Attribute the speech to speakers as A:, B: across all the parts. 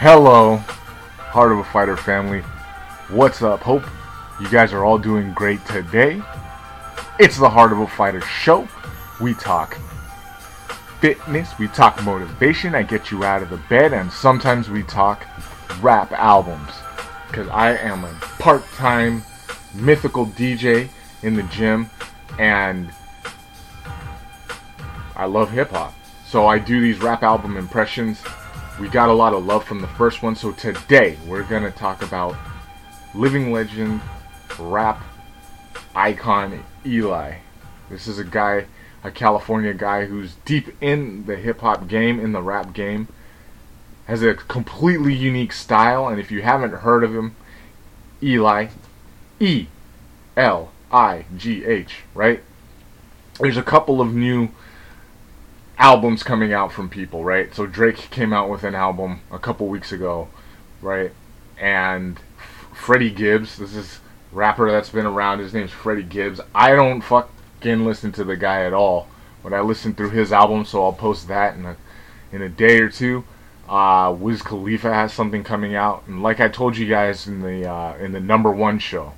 A: Hello, Heart of a Fighter family. What's up? Hope you guys are all doing great today. It's the Heart of a Fighter show. We talk fitness, we talk motivation. I get you out of the bed, and sometimes we talk rap albums. Because I am a part time mythical DJ in the gym, and I love hip hop. So I do these rap album impressions. We got a lot of love from the first one, so today we're gonna talk about living legend, rap icon Eligh. This is a guy, a California guy who's deep in the hip hop game, in the rap game, has a completely unique style, and if you haven't heard of him, Eligh, E L I G H, right? There's a couple of new albums coming out from people, right? So Drake came out with an album a couple weeks ago, right? And F- Freddie Gibbs, this is rapper that's been around. His name's Freddie Gibbs. I don't fucking listen to the guy at all, but I listened through his album, so I'll post that in a in a day or two. Uh, Wiz Khalifa has something coming out, and like I told you guys in the uh, in the number one show,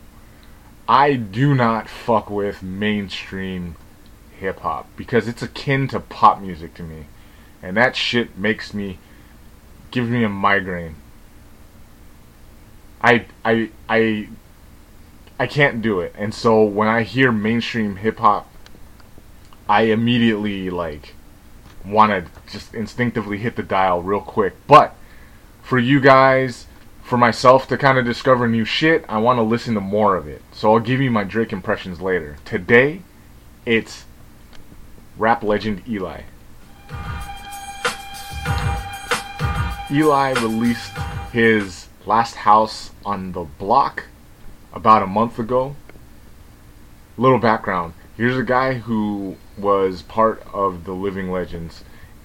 A: I do not fuck with mainstream hip hop because it's akin to pop music to me, and that shit makes me gives me a migraine. I I I I can't do it, and so when I hear mainstream hip hop, I immediately like want to just instinctively hit the dial real quick. But for you guys, for myself to kind of discover new shit, I want to listen to more of it. So I'll give you my Drake impressions later. Today, it's rap legend Eligh. Eligh released his last house on the block about a month ago. Little background. Here's a guy who was part of the Living Legends.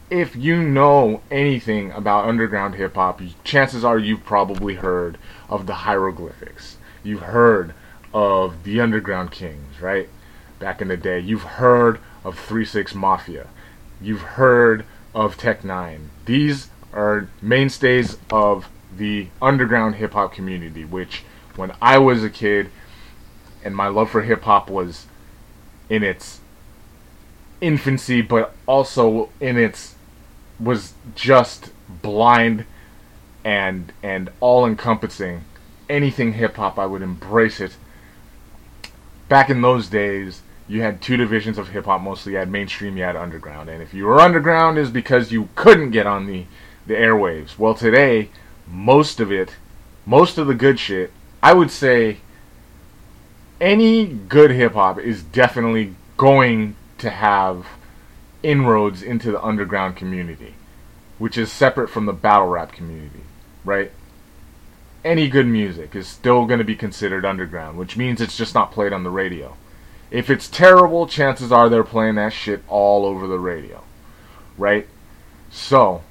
A: If you know anything about underground hip hop, chances are you've probably heard of the hieroglyphics. You've heard of the Underground Kings, right? Back in the day. You've heard of 3 6 Mafia. You've heard of Tech N9ne. These are mainstays of the underground hip hop community, which when I was a kid and my love for hip hop was in its infancy, but also in its was just blind and and all encompassing. Anything hip hop, I would embrace it. Back in those days, you had two divisions of hip hop mostly. You had mainstream, you had underground. And if you were underground, is because you couldn't get on the the airwaves. Well, today, most of it, most of the good shit, I would say any good hip hop is definitely going to have inroads into the underground community, which is separate from the battle rap community, right? Any good music is still going to be considered underground, which means it's just not played on the radio. If it's terrible, chances are they're playing that shit all over the radio, right? So,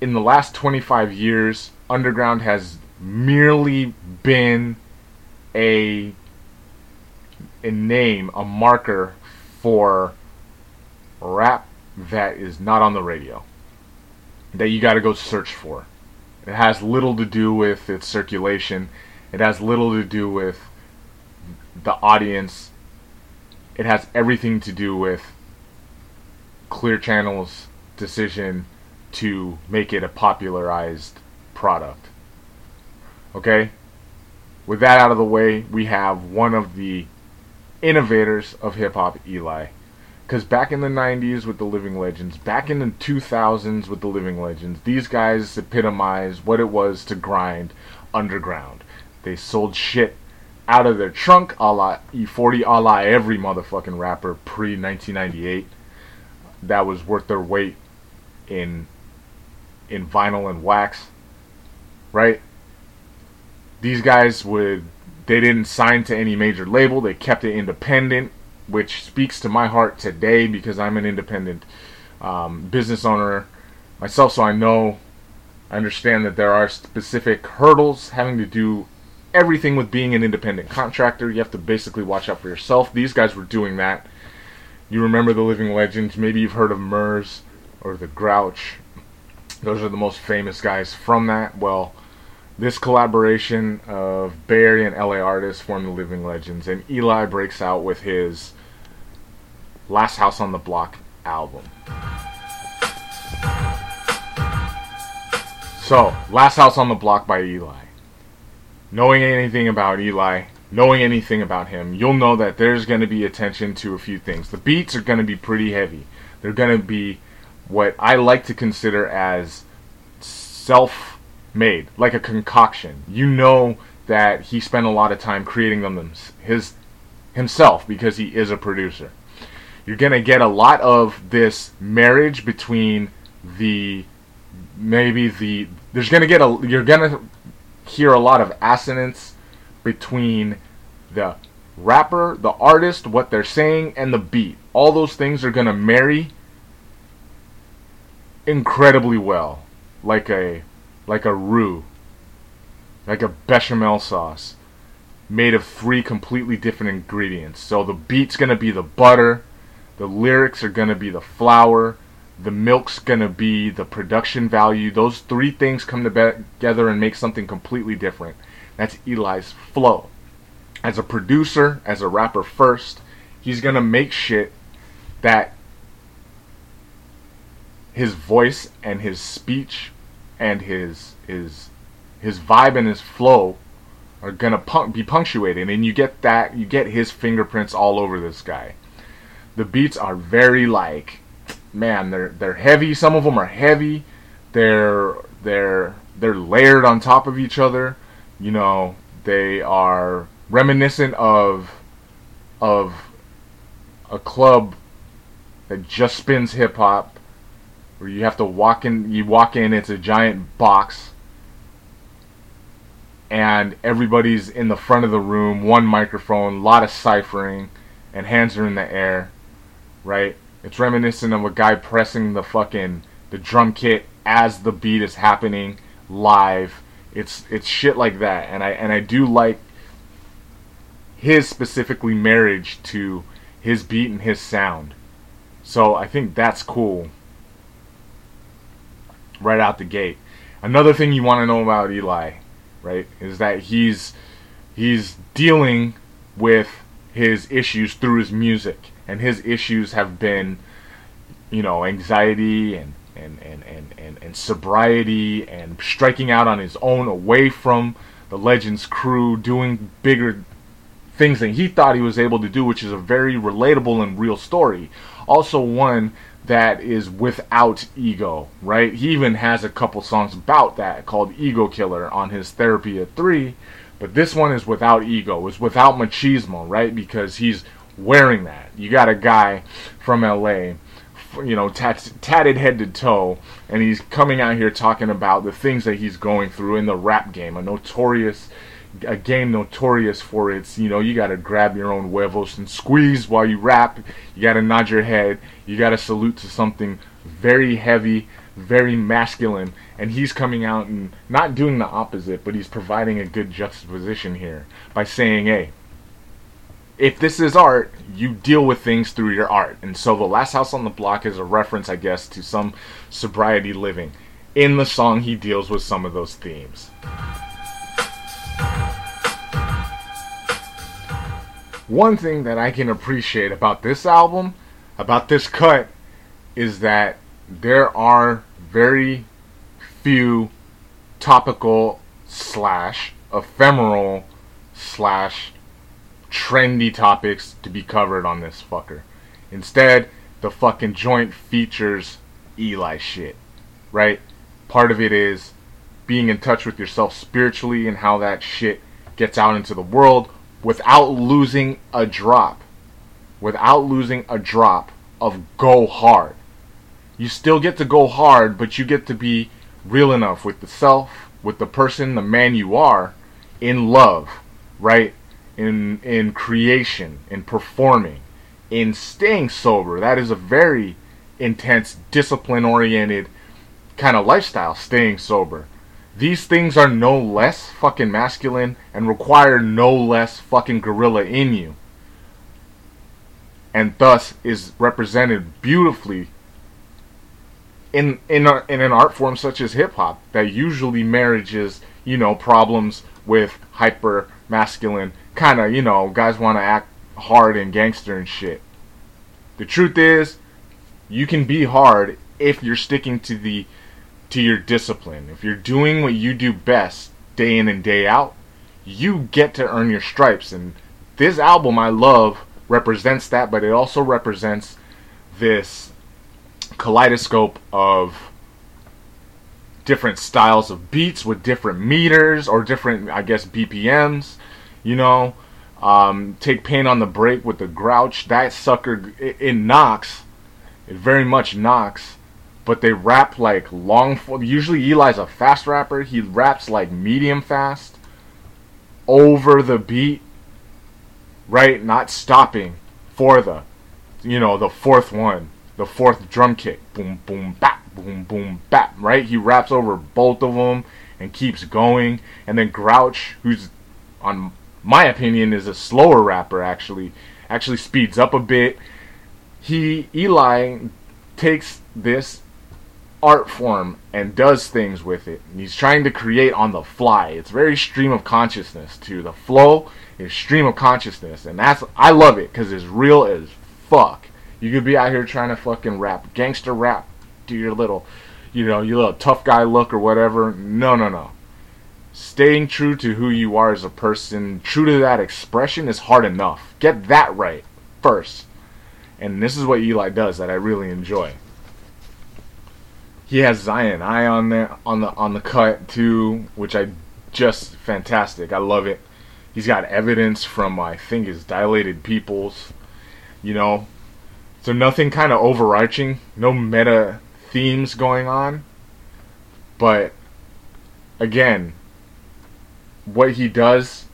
A: in the last 25 years, underground has merely been a a name, a marker for rap that is not on the radio. That you got to go search for. It has little to do with its circulation. It has little to do with the audience. It has everything to do with Clear Channel's decision to make it a popularized product. Okay? With that out of the way, we have one of the innovators of hip hop, Eligh. Because back in the 90s with the Living Legends, back in the 2000s with the Living Legends, these guys epitomized what it was to grind underground. They sold shit out of their trunk a la E40, a la every motherfucking rapper pre 1998 that was worth their weight in in vinyl and wax, right? These guys would they didn't sign to any major label. They kept it independent, which speaks to my heart today because I'm an independent um, business owner myself. So I know, I understand that there are specific hurdles having to do everything with being an independent contractor. You have to basically watch out for yourself. These guys were doing that. You remember the living legends. Maybe you've heard of Murs or the Grouch. Those are the most famous guys from that. Well, this collaboration of Area and LA artists form the Living Legends, and Eligh breaks out with his Last House on the Block album. So, Last House on the Block by Eligh. Knowing anything about Eligh, knowing anything about him, you'll know that there's going to be attention to a few things. The beats are going to be pretty heavy. They're going to be what I like to consider as self made, like a concoction. You know that he spent a lot of time creating them his himself because he is a producer. You're to get a lot of this marriage between the maybe the there's to get a you're to hear a lot of assonance between the rapper, the artist, what they're saying and the beat. All those things are to marry incredibly well like a like a roux like a bechamel sauce made of three completely different ingredients. So the beat's to be the butter the lyrics are to be the flour the milk's to be the production value. Those three things come together and make something completely different. That's Eligh's flow. As a producer as a rapper first he's to make shit that his voice and his speech and his his his vibe and his flow are gonna be punctuated, and you get that you get his fingerprints all over this guy. The beats are very like, man, they're they're heavy. Some of them are heavy. They're they're they're layered on top of each other. You know, they are reminiscent of of a club that just spins hip hop where you have to walk in you walk in it's a giant box and everybody's in the front of the room one microphone a lot of ciphering and hands are in the air right? It's reminiscent of a guy pressing the fucking the drum kit as the beat is happening live. It's it's shit like that and i and i do like his specifically marriage to his beat and his sound. So i think that's cool right out the gate. Another thing you want to know about Eligh, right, is that he's he's dealing with his issues through his music, and his issues have been, you know, anxiety and and, and, and, and, and sobriety and striking out on his own away from the Legends crew, doing bigger things than he thought he was able to do, which is a very relatable and real story. Also, one that is without ego, right? He even has a couple songs about that called Ego Killer on his Therapy at 3, but this one is without ego, it's without machismo, right? Because he's wearing that. You got a guy from LA, you know, tat- tatted head to toe, and he's coming out here talking about the things that he's going through in the rap game, a notorious a game notorious for its, you know, you got to grab your own huevos and squeeze while you rap. You got to nod your head. You got to salute to something very heavy, very masculine. And he's coming out and not doing the opposite, but he's providing a good juxtaposition here by saying, hey, if this is art, you deal with things through your art. And so the last house on the block is a reference, I guess, to some sobriety living. In the song, he deals with some of those themes. One thing that I can appreciate about this album, about this cut, is that there are very few topical slash ephemeral slash trendy topics to be covered on this fucker. Instead, the fucking joint features Eligh shit, right? Part of it is being in touch with yourself spiritually and how that shit gets out into the world without losing a drop. Without losing a drop of go hard. You still get to go hard, but you get to be real enough with the self, with the person, the man you are, in love, right? In in creation, in performing, in staying sober. That is a very intense, discipline oriented kind of lifestyle, staying sober. These things are no less fucking masculine and require no less fucking gorilla in you. And thus is represented beautifully in in a, in an art form such as hip hop that usually marriages you know problems with hyper masculine kind of you know guys want to act hard and gangster and shit. The truth is, you can be hard if you're sticking to the to your discipline. If you're doing what you do best day in and day out, you get to earn your stripes and this album I love represents that, but it also represents this kaleidoscope of different styles of beats with different meters or different, I guess, BPMs. You know, um, take pain on the break with the grouch. That sucker, it, it knocks. It very much knocks. But they rap like long. Usually Eligh's a fast rapper. He raps like medium fast over the beat, right? Not stopping for the, you know, the fourth one, the fourth drum kick. Boom, boom, bap, boom, boom, bap, right? He raps over both of them and keeps going. And then Grouch, who's, on my opinion, is a slower rapper, actually, actually speeds up a bit. He, Eligh, takes this art form and does things with it. And he's trying to create on the fly. It's very stream of consciousness too. The flow is stream of consciousness, and that's I love it because it's real as fuck. You could be out here trying to fucking rap gangster rap, do your little, you know, your little tough guy look or whatever. No, no, no. Staying true to who you are as a person, true to that expression is hard enough. Get that right first. And this is what Eligh does that I really enjoy he has Zion I on there on the on the cut too, which I just fantastic. I love it. He's got evidence from I think his dilated peoples, you know. So nothing kind of overarching, no meta themes going on. But again, what he does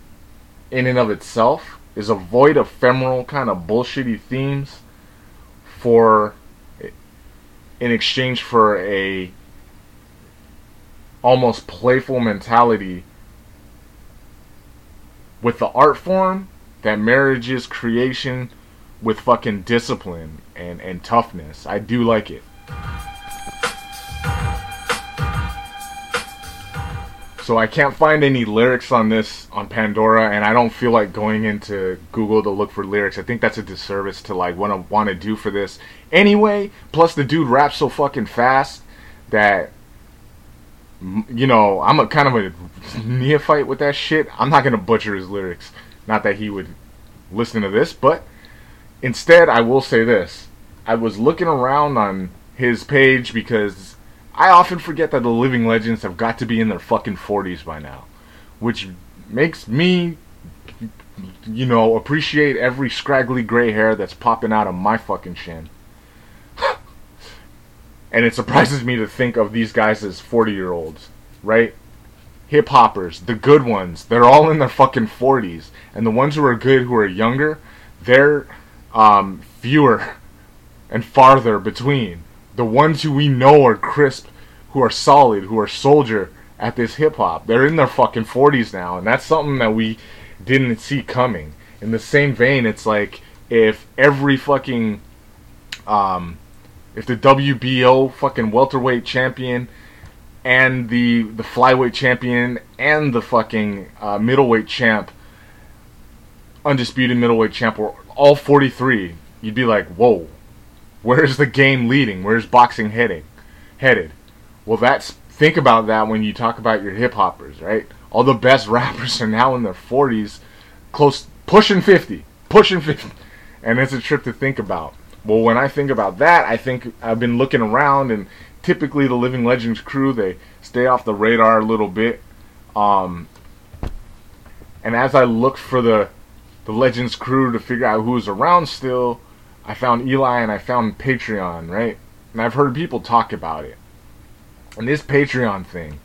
A: in and of itself is avoid ephemeral kind of bullshitty themes for in exchange for a almost playful mentality with the art form that marriages creation with fucking discipline and, and toughness. I do like it. So I can't find any lyrics on this on Pandora, and I don't feel like going into Google to look for lyrics. I think that's a disservice to like what I want to do for this anyway. Plus, the dude raps so fucking fast that you know I'm a kind of a neophyte with that shit. I'm not gonna butcher his lyrics. Not that he would listen to this, but instead, I will say this: I was looking around on his page because I often forget that the living legends have got to be in their fucking 40s by now, which makes me, you know, appreciate every scraggly gray hair that's popping out of my fucking chin. and it surprises me to think of these guys as 40 year olds, right? Hip hoppers, the good ones, they're all in their fucking 40s. And the ones who are good, who are younger, they're um, fewer and farther between the ones who we know are crisp, who are solid, who are soldier at this hip hop. They're in their fucking 40s now, and that's something that we didn't see coming. In the same vein, it's like if every fucking um, if the WBO fucking welterweight champion and the the flyweight champion and the fucking uh, middleweight champ, undisputed middleweight champ, were all 43, you'd be like, whoa, Where's the game leading? Where's boxing heading? Headed. Well, that's think about that when you talk about your hip hoppers, right? All the best rappers are now in their 40s, close pushing 50, pushing 50. And it's a trip to think about. Well, when I think about that, I think I've been looking around and typically the Living Legends crew, they stay off the radar a little bit. Um, and as I looked for the the Legends crew to figure out who's around still, I found Eligh and I found Patreon, right? And I've heard people talk about it. And this Patreon thing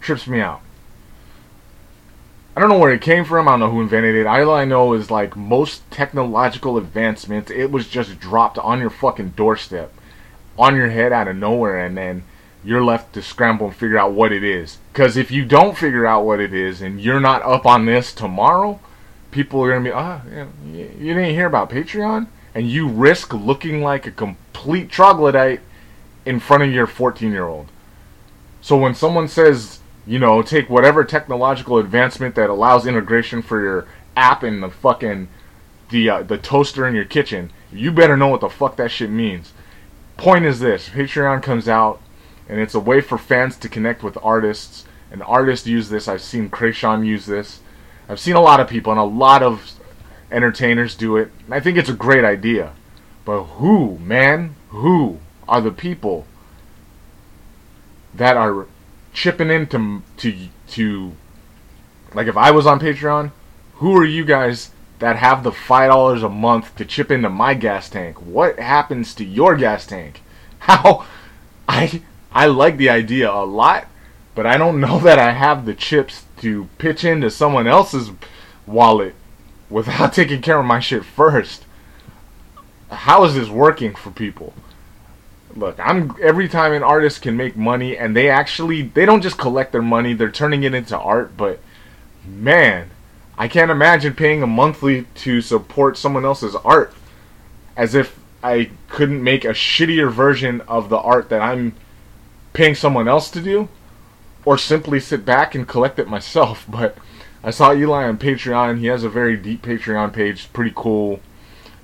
A: trips me out. I don't know where it came from. I don't know who invented it. All I know is like most technological advancements, it was just dropped on your fucking doorstep, on your head out of nowhere, and then you're left to scramble and figure out what it is. Because if you don't figure out what it is and you're not up on this tomorrow, people are gonna be, ah, oh, you didn't hear about Patreon? And you risk looking like a complete troglodyte in front of your 14 year old. So when someone says, you know, take whatever technological advancement that allows integration for your app in the fucking the uh, the toaster in your kitchen, you better know what the fuck that shit means. Point is this: Patreon comes out, and it's a way for fans to connect with artists. And artists use this. I've seen Kreayshawn use this. I've seen a lot of people and a lot of entertainers do it. I think it's a great idea. But who, man, who are the people that are chipping in to to to like if I was on Patreon, who are you guys that have the five dollars a month to chip into my gas tank? What happens to your gas tank? How I I like the idea a lot, but I don't know that I have the chips to pitch into someone else's wallet without taking care of my shit first. How is this working for people? Look, I'm every time an artist can make money and they actually they don't just collect their money, they're turning it into art, but man, I can't imagine paying a monthly to support someone else's art as if I couldn't make a shittier version of the art that I'm paying someone else to do or simply sit back and collect it myself, but I saw Eligh on Patreon. He has a very deep Patreon page, pretty cool.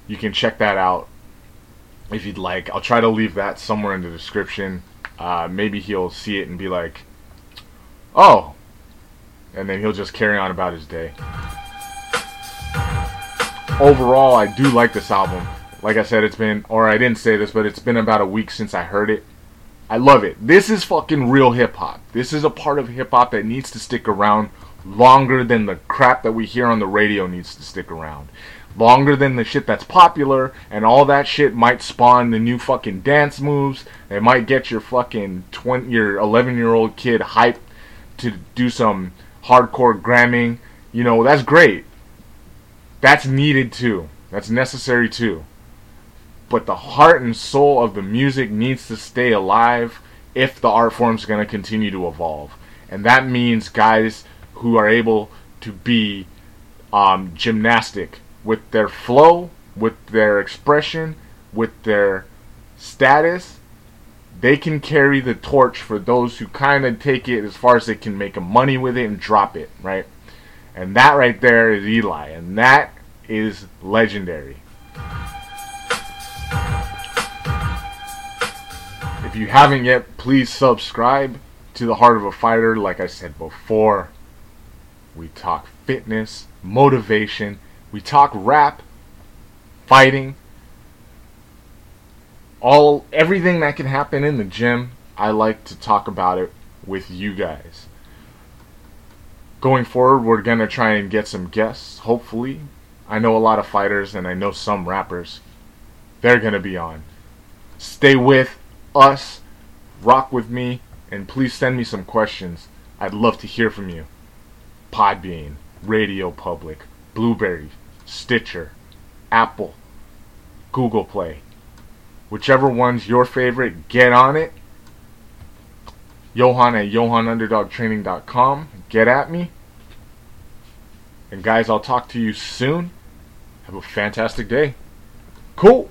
A: You can check that out if you'd like. I'll try to leave that somewhere in the description. Uh, maybe he'll see it and be like, "Oh," and then he'll just carry on about his day. Overall, I do like this album. Like I said, it's been, or I didn't say this, but it's been about a week since I heard it. I love it. This is fucking real hip hop. This is a part of hip hop that needs to stick around longer than the crap that we hear on the radio needs to stick around. Longer than the shit that's popular, and all that shit might spawn the new fucking dance moves. It might get your fucking 20, your 11 year old kid hyped to do some hardcore gramming. You know, that's great. That's needed too. That's necessary too. But the heart and soul of the music needs to stay alive if the art form is going to continue to evolve. And that means guys who are able to be um, gymnastic with their flow, with their expression, with their status. They can carry the torch for those who kind of take it as far as they can make money with it and drop it, right? And that right there is Eligh, and that is legendary. If you haven't yet, please subscribe to the Heart of a Fighter. Like I said before, we talk fitness, motivation, we talk rap, fighting, all everything that can happen in the gym. I like to talk about it with you guys. Going forward, we're going to try and get some guests, hopefully. I know a lot of fighters and I know some rappers. They're going to be on. Stay with us, rock with me, and please send me some questions. I'd love to hear from you. Podbean, Radio Public, Blubrry, Stitcher, Apple, Google Play. Whichever one's your favorite, get on it. Johan at johannunderdogtraining.com. Get at me. And guys, I'll talk to you soon. Have a fantastic day. Cool.